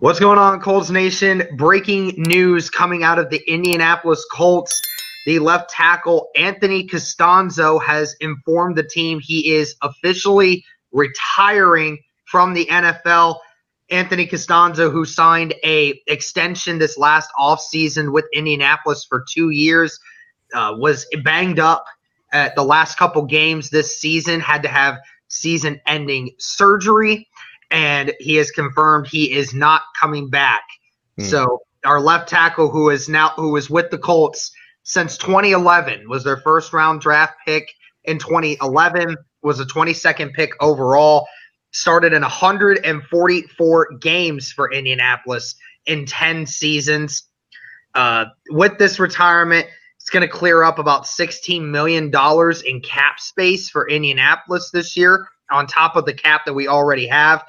What's going on, Colts Nation? Breaking news coming out of the Indianapolis Colts. The left tackle Anthony Castonzo has informed the team he is officially retiring from the NFL. Anthony Castonzo, who signed a extension this last offseason with Indianapolis for two years, uh, was banged up at the last couple games this season, had to have season-ending surgery, and he has confirmed he is not coming back. Hmm. So our left tackle, who is now who is with the Colts since 2011, was their first round draft pick in 2011, was a 22nd pick overall started in 144 games for Indianapolis in 10 seasons. Uh, with this retirement, it's going to clear up about $16 million in cap space for Indianapolis this year, on top of the cap that we already have.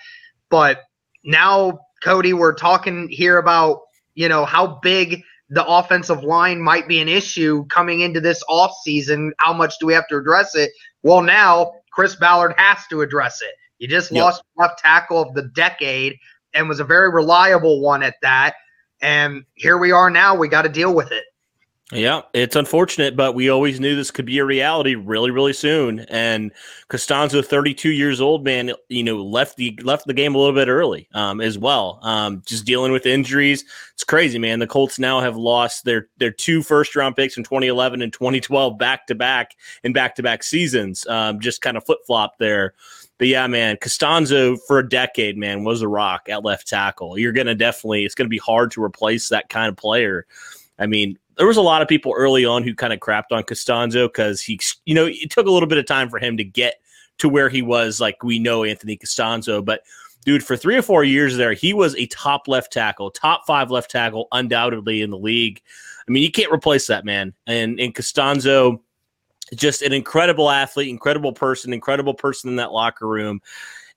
But now, Cody, we're talking here about, you know, how big the offensive line might be an issue coming into this offseason. How much do we have to address it? Well, now Chris Ballard has to address it. You just yep. lost left tackle of the decade and was a very reliable one at that. And here we are now. We got to deal with it. Yeah, it's unfortunate, but we always knew this could be a reality really, really soon. And Castonzo, 32 years old, man, you know, left the left the game a little bit early um, as well. Um, just dealing with injuries. It's crazy, man. The Colts now have lost their their two first round picks in 2011 and 2012 back to back in back to back seasons. Um, just kind of flip flop there. But yeah, man, Castonzo for a decade, man, was a rock at left tackle. You're gonna definitely it's gonna be hard to replace that kind of player. I mean, there was a lot of people early on who kind of crapped on Castonzo because he, you know, it took a little bit of time for him to get to where he was. Like we know Anthony Castonzo, but dude, for three or four years there, he was a top left tackle, top five left tackle, undoubtedly in the league. I mean, you can't replace that man. And and Castonzo, just an incredible athlete, incredible person, incredible person in that locker room.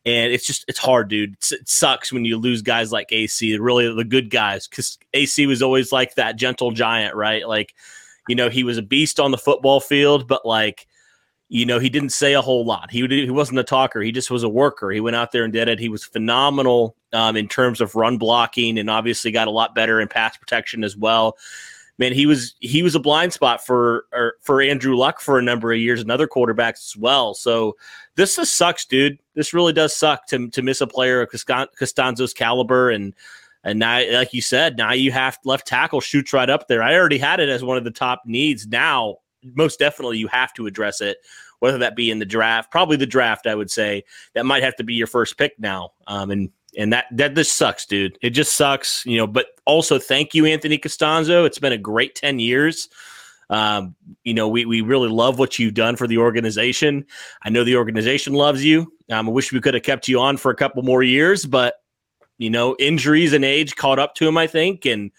And it's just, it's hard, dude. It's, it sucks when you lose guys like AC, really the good guys, because AC was always like that gentle giant, right? Like, you know, he was a beast on the football field, but like, you know, he didn't say a whole lot. He he wasn't a talker. He just was a worker. He went out there and did it. He was phenomenal um, in terms of run blocking, and obviously got a lot better in pass protection as well man, he was he was a blind spot for for Andrew Luck for a number of years and other quarterbacks as well. So this just sucks, dude. This really does suck to to miss a player of Castonzo's caliber and. And now, like you said, now you have left tackle shoots right up there. I already had it as one of the top needs. Now, most definitely, you have to address it, whether that be in the draft, probably the draft. I would say that might have to be your first pick now. Um, and and that that just sucks, dude. It just sucks, you know. But also, thank you, Anthony Castonzo. It's been a great ten years. Um, you know, we we really love what you've done for the organization. I know the organization loves you. Um, I wish we could have kept you on for a couple more years, but you know, injuries and age caught up to him, I think, and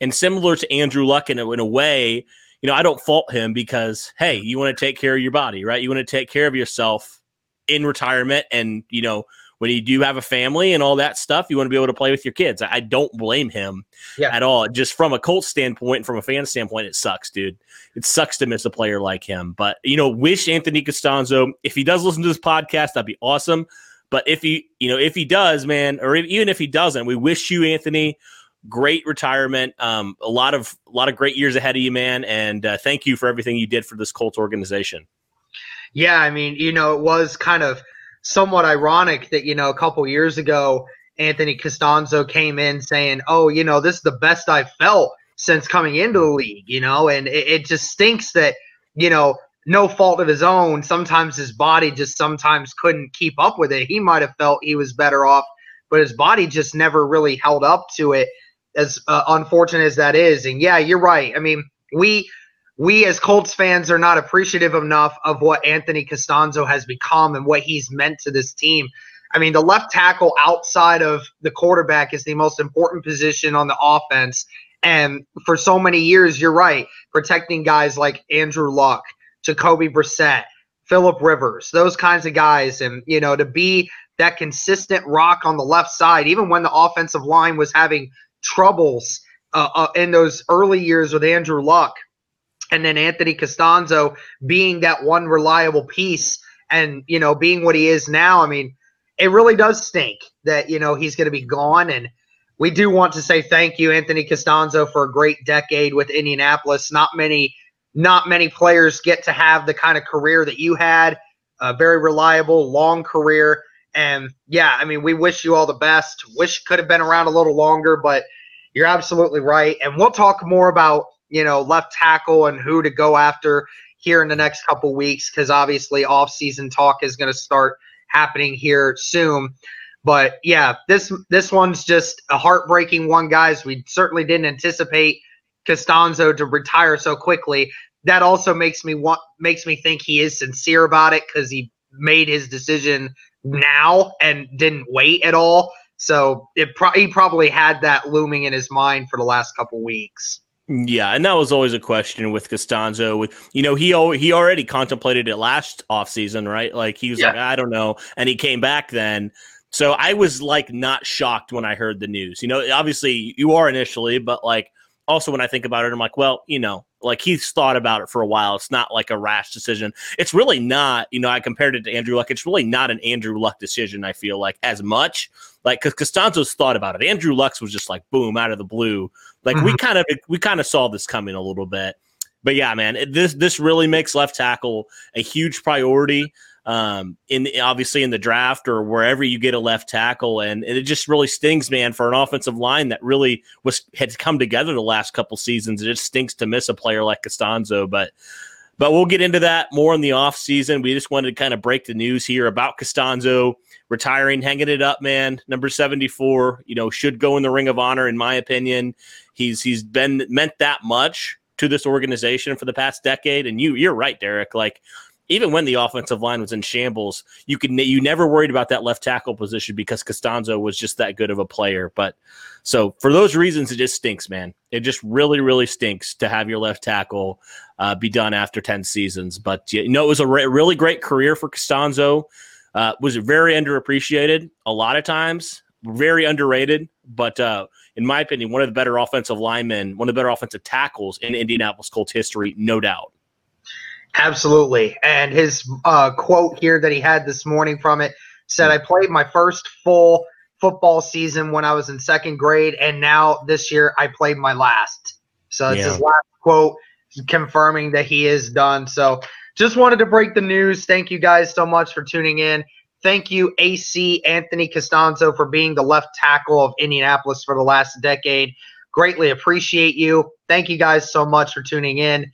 and similar to Andrew Luck in a, in a way. You know, I don't fault him because hey, you want to take care of your body, right? You want to take care of yourself in retirement, and you know when you do have a family and all that stuff, you want to be able to play with your kids. I don't blame him yeah. at all. Just from a Colts standpoint, from a fan standpoint, it sucks, dude. It sucks to miss a player like him. But you know, wish Anthony Castonzo, if he does listen to this podcast, that'd be awesome. But if he, you know, if he does, man, or if, even if he doesn't, we wish you, Anthony, great retirement. Um, a lot of a lot of great years ahead of you, man. And uh, thank you for everything you did for this Colts organization. Yeah, I mean, you know, it was kind of somewhat ironic that you know a couple years ago Anthony Castonzo came in saying, "Oh, you know, this is the best I've felt since coming into the league," you know, and it, it just stinks that you know no fault of his own. Sometimes his body just sometimes couldn't keep up with it. He might have felt he was better off, but his body just never really held up to it. As uh, unfortunate as that is, and yeah, you're right. I mean, we we as Colts fans are not appreciative enough of what Anthony Castonzo has become and what he's meant to this team. I mean, the left tackle outside of the quarterback is the most important position on the offense. And for so many years, you're right, protecting guys like Andrew Luck, Jacoby Brissett, Philip Rivers, those kinds of guys. And, you know, to be that consistent rock on the left side, even when the offensive line was having troubles uh, uh, in those early years with Andrew Luck, and then Anthony Castonzo being that one reliable piece and you know being what he is now. I mean, it really does stink that you know he's going to be gone and we do want to say thank you, Anthony Castonzo, for a great decade with Indianapolis. Not many, not many players get to have the kind of career that you had. A very reliable, long career. And yeah, I mean, we wish you all the best. Wish could have been around a little longer, but you're absolutely right. And we'll talk more about, you know, left tackle and who to go after here in the next couple weeks because obviously off-season talk is going to start happening here soon. But yeah, this this one's just a heartbreaking one, guys. We certainly didn't anticipate Castonzo to retire so quickly. That also makes me want makes me think he is sincere about it because he made his decision now and didn't wait at all. So it pro- he probably had that looming in his mind for the last couple weeks. Yeah, and that was always a question with Castonzo. With you know, he he already contemplated it last offseason, right? Like he was yeah. like, I don't know, and he came back then. So I was like not shocked when I heard the news. You know, obviously you are initially, but like also when I think about it, I'm like, well, you know, like he's thought about it for a while. It's not like a rash decision. It's really not, you know, I compared it to Andrew Luck. It's really not an Andrew Luck decision, I feel like, as much. Like, because Castonzo's thought about it. Andrew Luck's was just like, boom, out of the blue. Like, mm-hmm. we kind of, we kind of saw this coming a little bit. But yeah, man, it, this, this really makes left tackle a huge priority um, in obviously in the draft or wherever you get a left tackle, and, it just really stings, man, for an offensive line that really was had come together the last couple seasons. It just stinks to miss a player like Castonzo, but but we'll get into that more in the off season. We just wanted to kind of break the news here about Castonzo retiring, hanging it up, man. Number seventy four, you know, should go in the Ring of Honor, in my opinion. He's he's been meant that much to this organization for the past decade, and you you're right, Derek. Like even when the offensive line was in shambles, you could you never worried about that left tackle position because Castonzo was just that good of a player. But so for those reasons, it just stinks, man. It just really, really stinks to have your left tackle uh, be done after ten seasons. But you know, it was a re- really great career for Castonzo. Uh, was very underappreciated a lot of times, very underrated. But uh, in my opinion, one of the better offensive linemen, one of the better offensive tackles in Indianapolis Colts history, no doubt. Absolutely. And his uh, quote here that he had this morning from it said, I played my first full football season when I was in second grade, and now this year I played my last. So it's yeah. his last quote confirming that he is done. So just wanted to break the news. Thank you guys so much for tuning in. Thank you, AC Anthony Castonzo, for being the left tackle of Indianapolis for the last decade. Greatly appreciate you. Thank you guys so much for tuning in.